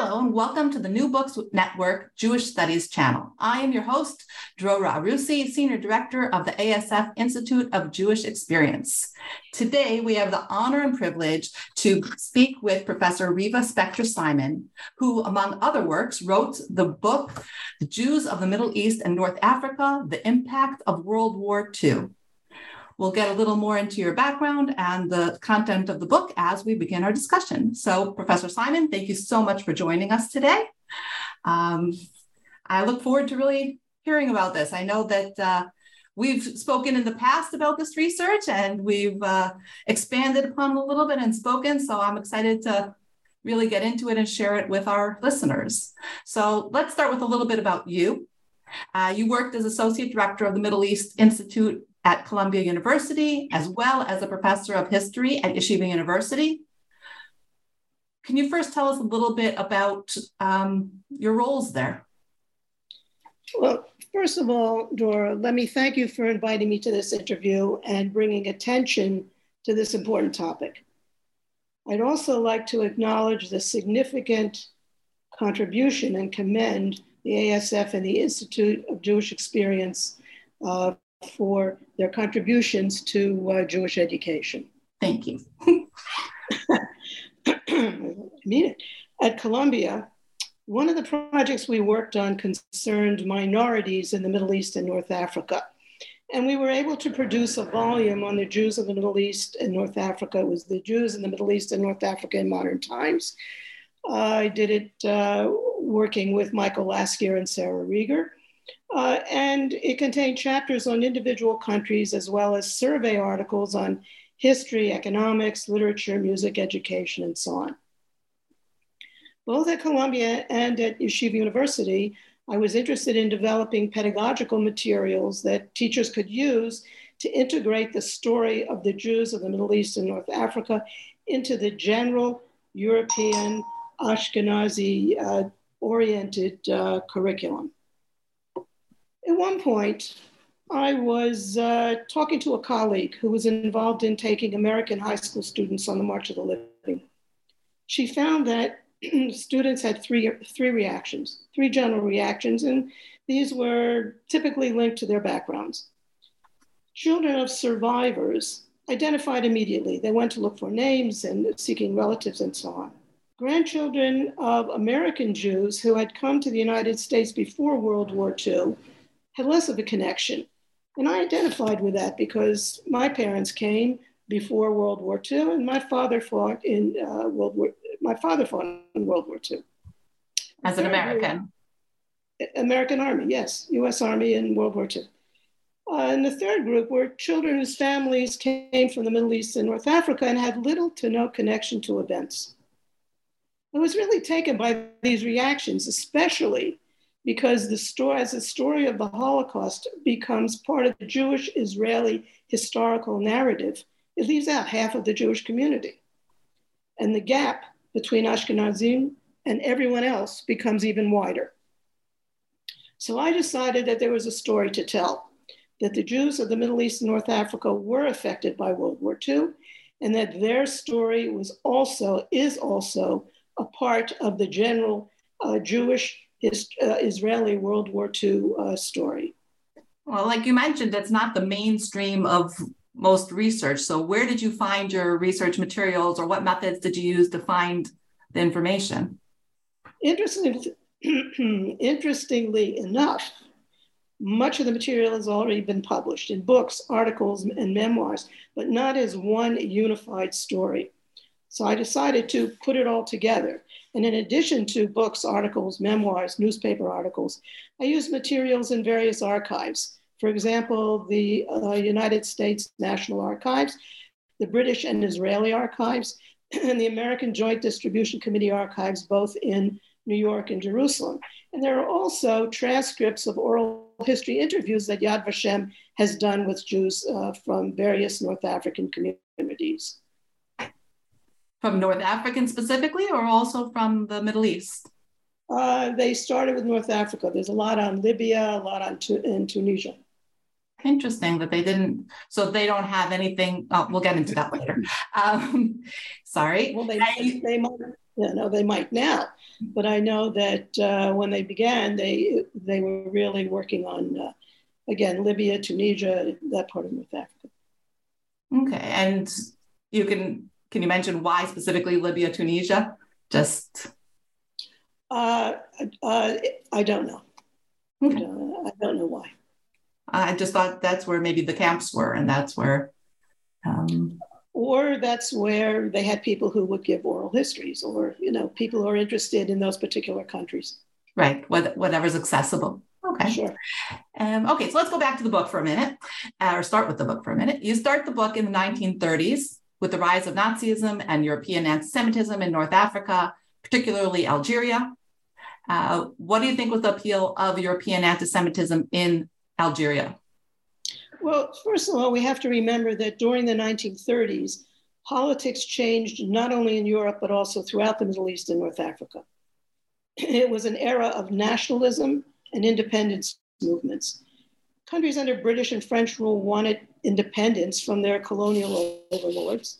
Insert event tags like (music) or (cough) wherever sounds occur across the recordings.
Hello, and welcome to the New Books Network Jewish Studies channel. I am your host, Drora Arussy, Senior Director of the ASF Institute of Jewish Experience. Today, we have the honor and privilege to speak with Professor Reeva Spector Simon, who, among other works, wrote the book, The Jews of the Middle East and North Africa The Impact of World War II. We'll get a little more into your background and the content of the book as we begin our discussion. So, Professor Simon, thank you so much for joining us today. Um, I look forward to really hearing about this. I know that uh, we've spoken in the past about this research and we've uh, expanded upon it a little bit and spoken. So, I'm excited to really get into it and share it with our listeners. So, let's start with a little bit about you. Uh, you worked as Associate Director of the Middle East Institute at Columbia University, as well as a professor of history at Yeshiva University. Can you first tell us a little bit about um, your roles there? Well, first of all, Dora, let me thank you for inviting me to this interview and bringing attention to this important topic. I'd also like to acknowledge the significant contribution and commend the ASF and the Institute of Jewish Experience uh, for their contributions to uh, Jewish education. Thank you. (coughs) I mean it. At Columbia, one of the projects we worked on concerned minorities in the Middle East and North Africa. And we were able to produce a volume on the Jews of the Middle East and North Africa. It was the Jews in the Middle East and North Africa in modern times. Uh, I did it uh, working with Michael Laskier and Sara Reguer. Uh, and it contained chapters on individual countries as well as survey articles on history, economics, literature, music, education, and so on. Both at Columbia and at Yeshiva University, I was interested in developing pedagogical materials that teachers could use to integrate the story of the Jews of the Middle East and North Africa into the general European Ashkenazi uh, oriented uh, curriculum. At one point, I was uh, talking to a colleague who was involved in taking American high school students on the March of the Living. She found that (clears throat) students had three, three reactions, three general reactions, and these were typically linked to their backgrounds. Children of survivors identified immediately. They went to look for names and seeking relatives and so on. Grandchildren of American Jews who had come to the United States before World War II had less of a connection. And I identified with that because my parents came before World War II, and my father fought in uh, World War. My father fought in World War II. As an American. American Army, yes, U.S. Army in World War II. Uh, and the third group were children whose families came from the Middle East and North Africa and had little to no connection to events. I was really taken by these reactions, especially because the story, as the story of the Holocaust becomes part of the Jewish Israeli historical narrative, it leaves out half of the Jewish community. And the gap between Ashkenazim and everyone else becomes even wider. So I decided that there was a story to tell, that the Jews of the Middle East and North Africa were affected by World War II, and that their story was also, is also a part of the general uh, Jewish his, uh, Israeli World War II uh, story. Well, like you mentioned, it's not the mainstream of most research. So, where did you find your research materials, or what methods did you use to find the information? Interestingly, (clears throat) interestingly enough, much of the material has already been published in books, articles, and memoirs, but not as one unified story. So I decided to put it all together. And in addition to books, articles, memoirs, newspaper articles, I used materials in various archives. For example, the uh, United States National Archives, the British and Israeli archives, (clears throat) and the American Joint Distribution Committee archives, both in New York and Jerusalem. And there are also transcripts of oral history interviews that Yad Vashem has done with Jews uh, from various North African communities. From North African specifically, or also from the Middle East? Uh, they started with North Africa. There's a lot on Libya, a lot on tu- in Tunisia. Interesting that they didn't. So they don't have anything. Oh, we'll get into that later. (laughs) Um, sorry. Well, they, I, they might. Yeah, no, they might now, but I know that uh, when they began, they they were really working on uh, again Libya, Tunisia, that part of North Africa. Okay, and you can can you mention why specifically Libya, Tunisia? Just uh, uh, I don't know. Okay. I, don't, I don't know why. I just thought that's where maybe the camps were, and that's where. Um, or that's where they had people who would give oral histories, or you know, people who are interested in those particular countries. Right, whatever's accessible. Okay. Sure. Um, okay, so let's go back to the book for a minute, uh, or start with the book for a minute. You start the book in the 1930s with the rise of Nazism and European anti-Semitism in North Africa, particularly Algeria. Uh, what do you think was the appeal of European anti-Semitism in Algeria? Well, first of all, we have to remember that during the 1930s, politics changed not only in Europe, but also throughout the Middle East and North Africa. It was an era of nationalism and independence movements. Countries under British and French rule wanted independence from their colonial overlords.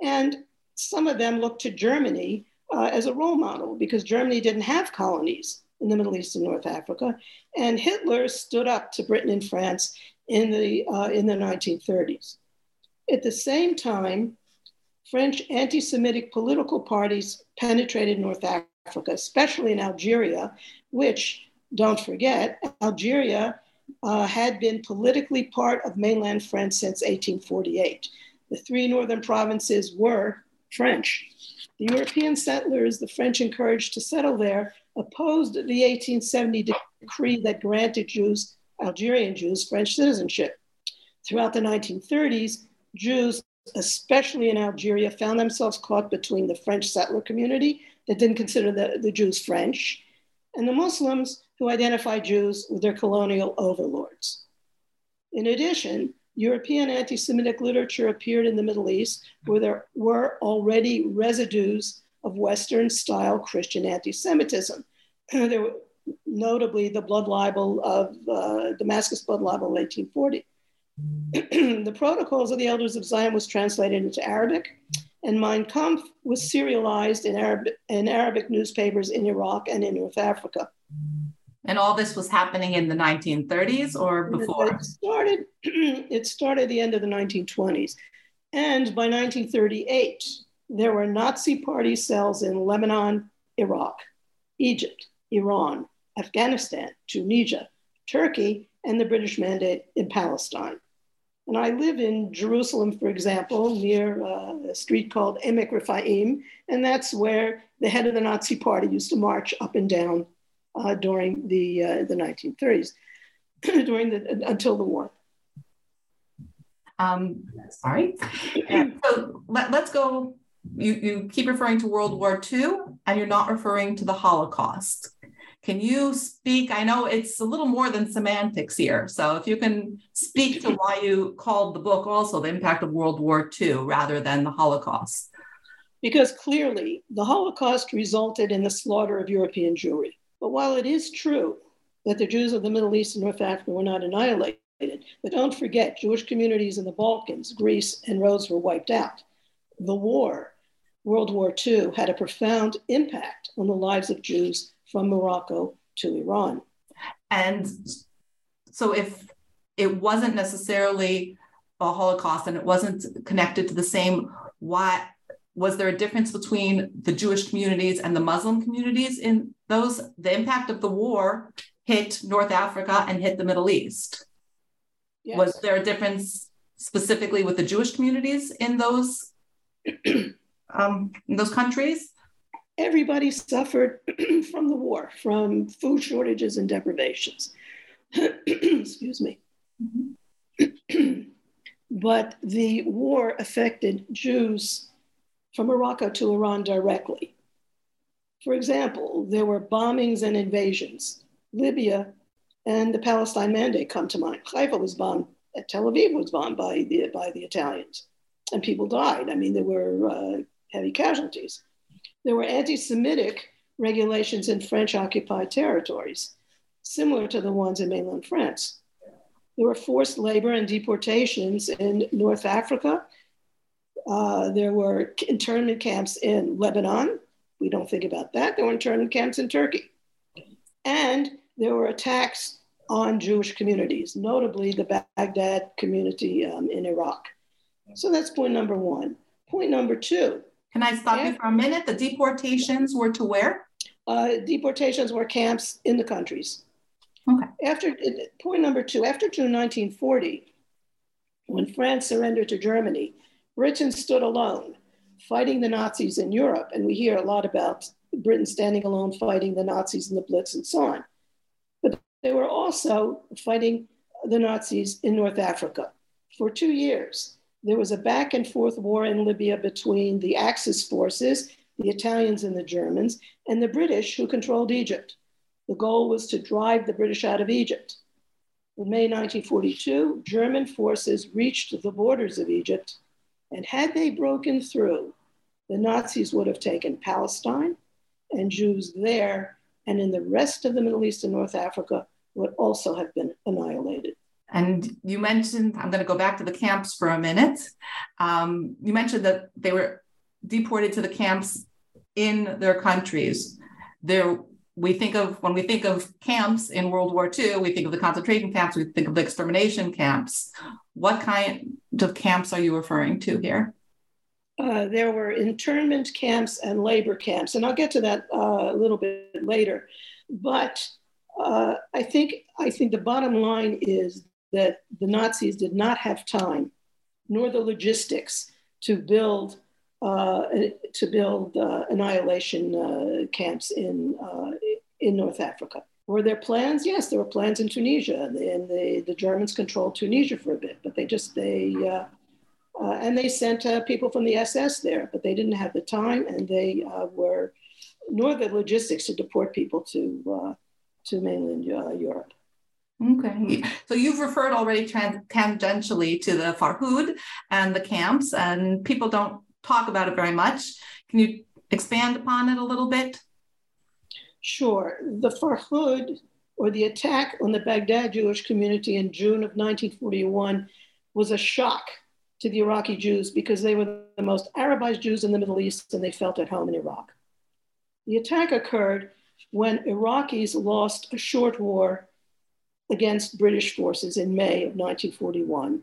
And some of them looked to Germany uh, as a role model because Germany didn't have colonies in the Middle East and North Africa. And Hitler stood up to Britain and France in the, uh, in the 1930s. At the same time, French anti Semitic political parties penetrated North Africa, especially in Algeria, which, don't forget, Algeria uh, had been politically part of mainland France since 1848. The three northern provinces were French. The European settlers the French encouraged to settle there opposed the 1870 decree that granted Jews, Algerian Jews, French citizenship. Throughout the 1930s, Jews, especially in Algeria, found themselves caught between the French settler community that didn't consider the, the Jews French and the Muslims who identified Jews with their colonial overlords. In addition, European anti Semitic literature appeared in the Middle East where there were already residues of Western style Christian anti Semitism. (clears throat) there were notably the blood libel of uh, Damascus blood libel in 1840. (clears throat) the Protocols of the Elders of Zion was translated into Arabic, and Mein Kampf was serialized in, Arab- in Arabic newspapers in Iraq and in North Africa. And all this was happening in the 1930s or before? It started, (clears throat) it started at the end of the 1920s. And by 1938, there were Nazi party cells in Lebanon, Iraq, Egypt, Iran, Afghanistan, Tunisia, Turkey, and the British Mandate in Palestine. And I live in Jerusalem, for example, near uh, a street called Emek Rephaim, and that's where the head of the Nazi party used to march up and down uh, during the, uh, the 1930s, (clears throat) during the, until the war. Um, sorry. so let, us go you, you keep referring to World War II and you're not referring to the Holocaust. Can you speak? I know it's a little more than semantics here. So if you can speak to why you called the book also The Impact of World War II rather than the Holocaust. Because clearly the Holocaust resulted in the slaughter of European Jewry. But while it is true that the Jews of the Middle East and North Africa were not annihilated, but don't forget, Jewish communities in the Balkans, Greece, and Rhodes were wiped out. The war World War II had a profound impact on the lives of Jews from Morocco to Iran. And so, if it wasn't necessarily a Holocaust and it wasn't connected to the same, why was there a difference between the Jewish communities and the Muslim communities in those? The impact of the war hit North Africa and hit the Middle East. Yes. Was there a difference specifically with the Jewish communities in those (clears throat) um, in those countries? Everybody suffered (clears throat) from the war, from food shortages and deprivations. (clears throat) Excuse me. Mm-hmm. but the war affected Jews from Morocco to Iran directly. For example, there were bombings and invasions. Libya and the Palestine Mandate come to mind. Haifa was bombed, Tel Aviv was bombed by the, by the Italians, and people died. I mean, there were uh, heavy casualties. There were anti Semitic regulations in French occupied territories, similar to the ones in mainland France. There were forced labor and deportations in North Africa. Uh, there were internment camps in Lebanon. We don't think about that. There were internment camps in Turkey. And there were attacks on Jewish communities, notably the Baghdad community um, in Iraq. So that's point number one. Point number two. Can I stop you for a minute? The deportations were to where? Uh, deportations were camps in the countries. Okay. After point number two, after June 1940, when France surrendered to Germany, Britain stood alone, fighting the Nazis in Europe. And we hear a lot about Britain standing alone, fighting the Nazis in the Blitz and so on. But they were also fighting the Nazis in North Africa for two years. There was a back and forth war in Libya between the Axis forces, the Italians and the Germans, and the British who controlled Egypt. The goal was to drive the British out of Egypt. In May 1942, German forces reached the borders of Egypt, and had they broken through, the Nazis would have taken Palestine and Jews there and in the rest of the Middle East and North Africa would also have been annihilated. And you mentioned, I'm going to go back to the camps for a minute. Um, you mentioned that they were deported to the camps in their countries. There we think of when we think of camps in World War II, we think of the concentration camps, we think of the extermination camps. What kind of camps are you referring to here? Uh, there were internment camps and labor camps, and I'll get to that uh, a little bit later. But uh, I think I think the bottom line is that the Nazis did not have time, nor the logistics, to build to build uh, annihilation uh, camps in, in North Africa. Were there plans? Yes, there were plans in Tunisia, and the, the Germans controlled Tunisia for a bit, but they just, they, uh, uh, and they sent uh, people from the SS there, but they didn't have the time and they were, nor the logistics to deport people to, to mainland Europe. Okay. So you've referred already trans- tangentially to the Farhud and the camps, and people don't talk about it very much. Can you expand upon it a little bit? Sure. The Farhud, or the attack on the Baghdad Jewish community in June of 1941, was a shock to the Iraqi Jews because they were the most Arabized Jews in the Middle East and they felt at home in Iraq. The attack occurred when Iraqis lost a short war against British forces in May of 1941.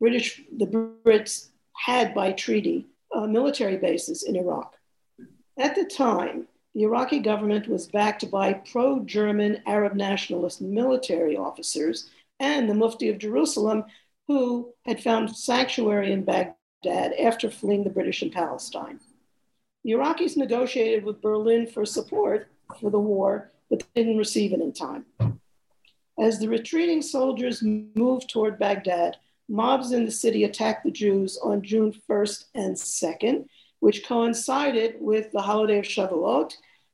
British, the Brits had by treaty uh, military bases in Iraq. At the time, the Iraqi government was backed by pro German Arab nationalist military officers and the Mufti of Jerusalem, who had found sanctuary in Baghdad after fleeing the British in Palestine. The Iraqis negotiated with Berlin for support for the war, but they didn't receive it in time. As the retreating soldiers moved toward Baghdad, mobs in the city attacked the Jews on June 1st and 2nd, which coincided with the holiday of Shavuot.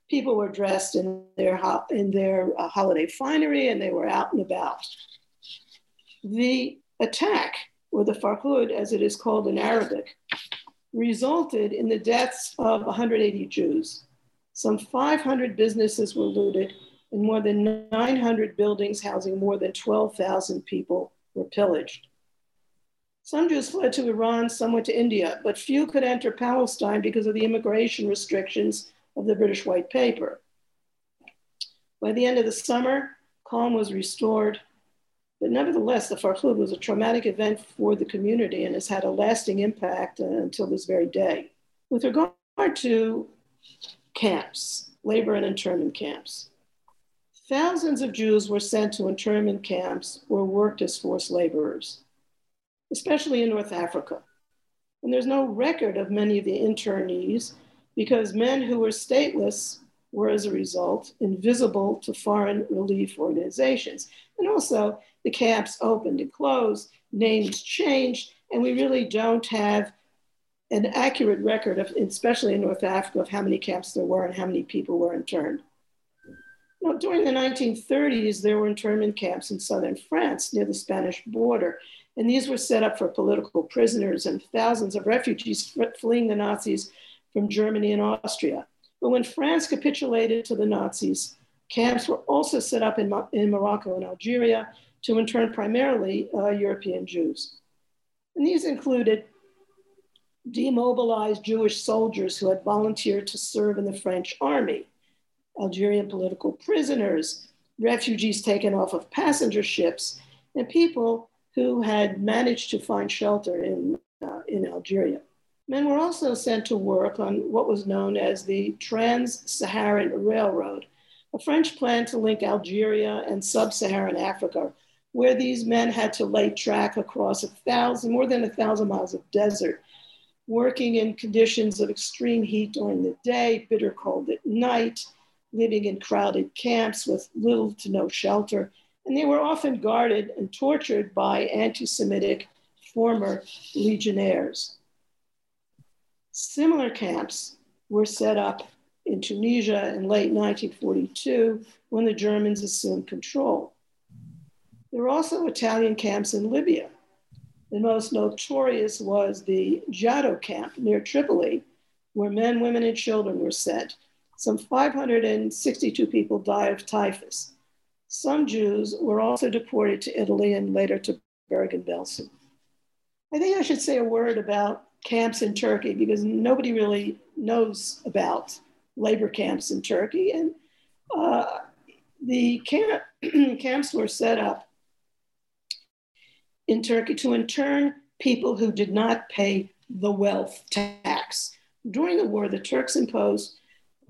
People were dressed in their, in their uh, holiday finery and they were out and about. The attack, or the Farhud as it is called in Arabic, resulted in the deaths of 180 Jews. Some 500 businesses were looted, and more than 900 buildings housing more than 12,000 people were pillaged. Some Jews fled to Iran, some went to India, but few could enter Palestine because of the immigration restrictions of the British White Paper. By the end of the summer, calm was restored, but nevertheless, the Farhud was a traumatic event for the community and has had a lasting impact uh, until this very day. With regard to camps, labor and internment camps, thousands of Jews were sent to internment camps or worked as forced laborers especially in North Africa. And there's no record of many of the internees because men who were stateless were, as a result, invisible to foreign relief organizations. And also, the camps opened and closed, names changed, and we really don't have an accurate record of, especially in North Africa, of how many camps there were and how many people were interned. Now, during the 1930s, there were internment camps in southern France near the Spanish border, and these were set up for political prisoners and thousands of refugees fleeing the Nazis from Germany and Austria. But when France capitulated to the Nazis, camps were also set up in, in Morocco and Algeria to intern primarily uh, European Jews. And these included demobilized Jewish soldiers who had volunteered to serve in the French army, Algerian political prisoners, refugees taken off of passenger ships, and people who had managed to find shelter in, uh, in Algeria. Men were also sent to work on what was known as the Trans Saharan Railroad, a French plan to link Algeria and sub Saharan Africa, where these men had to lay track across a thousand, more than a thousand miles of desert, working in conditions of extreme heat during the day, bitter cold at night, living in crowded camps with little to no shelter, and they were often guarded and tortured by anti Semitic former legionnaires. Similar camps were set up in Tunisia in late 1942 when the Germans assumed control. There were also Italian camps in Libya. The most notorious was the Jado camp near Tripoli, where men, women, and children were sent. Some 562 people died of typhus. Some Jews were also deported to Italy and later to Bergen-Belsen. I think I should say a word about camps in Turkey because nobody really knows about labor camps in Turkey. And uh, the camp, (clears throat) camps were set up in Turkey to intern people who did not pay the wealth tax. During the war, the Turks imposed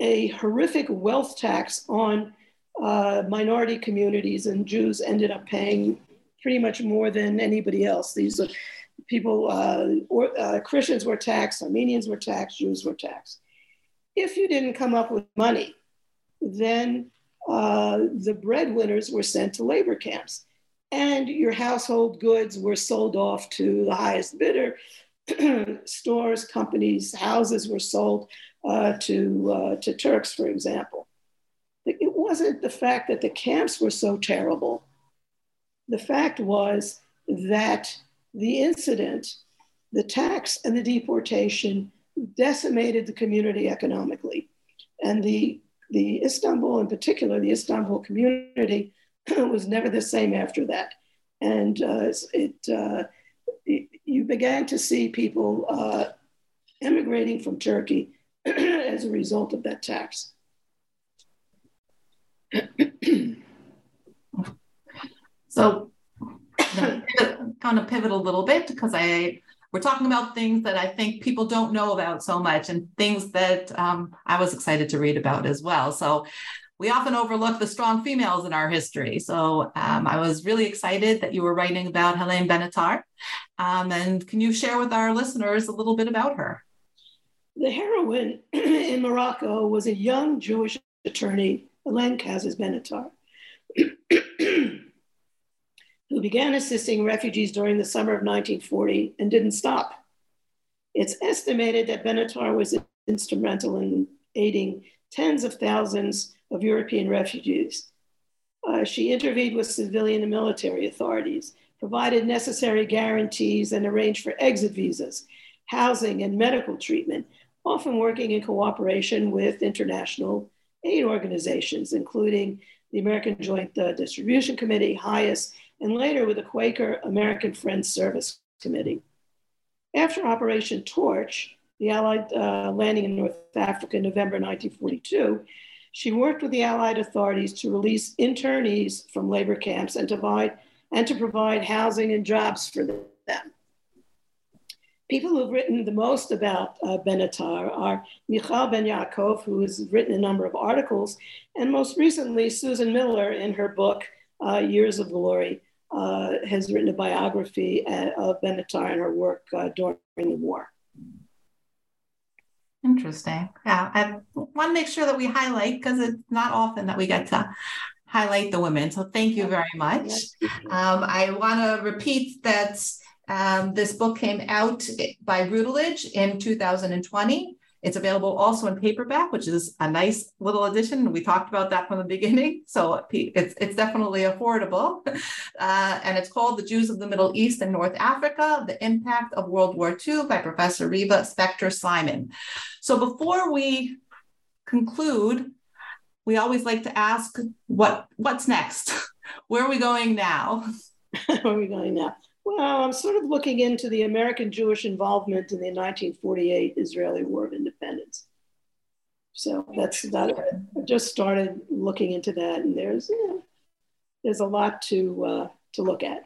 a horrific wealth tax on uh, minority communities, and Jews ended up paying pretty much more than anybody else. These are people, uh, or, uh, Christians were taxed, Armenians were taxed, Jews were taxed. If you didn't come up with money, then uh, the breadwinners were sent to labor camps, and your household goods were sold off to the highest bidder. (clears throat) Stores, companies, houses were sold uh, to, uh, to Turks, for example. Wasn't the fact that the camps were so terrible. The fact was that the incident, the tax and the deportation decimated the community economically. And the, the Istanbul, in particular, the Istanbul community (clears throat) was never the same after that. And uh, it, uh, it, you began to see people uh, emigrating from Turkey (clears throat) as a result of that tax. So kind of pivot a little bit because I we're talking about things that I think people don't know about so much and things that um, I was excited to read about as well. So we often overlook the strong females in our history. So um, I was really excited that you were writing about Helene Benatar. Um, and can you share with our listeners a little bit about her? The heroine (clears throat) in Morocco was a young Jewish attorney, Helene Cazes Benatar, (clears throat) who began assisting refugees during the summer of 1940 and didn't stop. It's estimated that Benatar was instrumental in aiding tens of thousands of European refugees. Uh, she intervened with civilian and military authorities, provided necessary guarantees, and arranged for exit visas, housing, and medical treatment, often working in cooperation with international aid organizations, including the American Joint uh, Distribution Committee, HIAS, and later with the Quaker American Friends Service Committee. After Operation Torch, the Allied uh, landing in North Africa in November 1942, she worked with the Allied authorities to release internees from labor camps and and to provide housing and jobs for them. People who've written the most about uh, Benatar are Michal Ben Yaakov, who has written a number of articles, and most recently, Susan Miller in her book, uh, Years of Glory, uh, has written a biography uh, of Benatar and her work uh, during the war. Interesting. Yeah, I want to make sure that we highlight because it's not often that we get to highlight the women. So thank you very much. Um, I want to repeat that Um, this book came out by Routledge in 2020. It's available also in paperback, which is a nice little addition. We talked about that from the beginning. So it's, it's definitely affordable. Uh, and it's called The Jews of the Middle East and North Africa The Impact of World War II by Professor Reeva Spector Simon. So before we conclude, we always like to ask what what's next? (laughs) Where are we going now? (laughs) Where are we going now? Well, I'm sort of looking into the American Jewish involvement in the 1948 Israeli War of Independence. So that's that. I just started looking into that, and there's yeah, there's a lot to uh, to look at.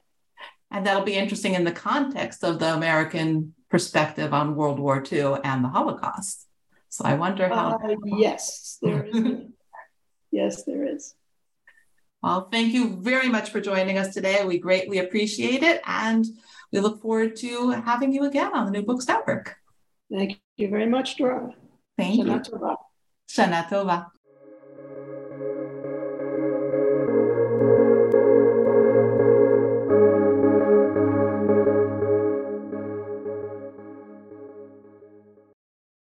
And that'll be interesting in the context of the American perspective on World War II and the Holocaust. So I wonder how. Uh, yes, there is. (laughs) yes, there is. Well, thank you very much for joining us today. We greatly appreciate it. And we look forward to having you again on the New Books Network. Thank you very much, Dora. Thank Shana you. Tova. Shana Tova.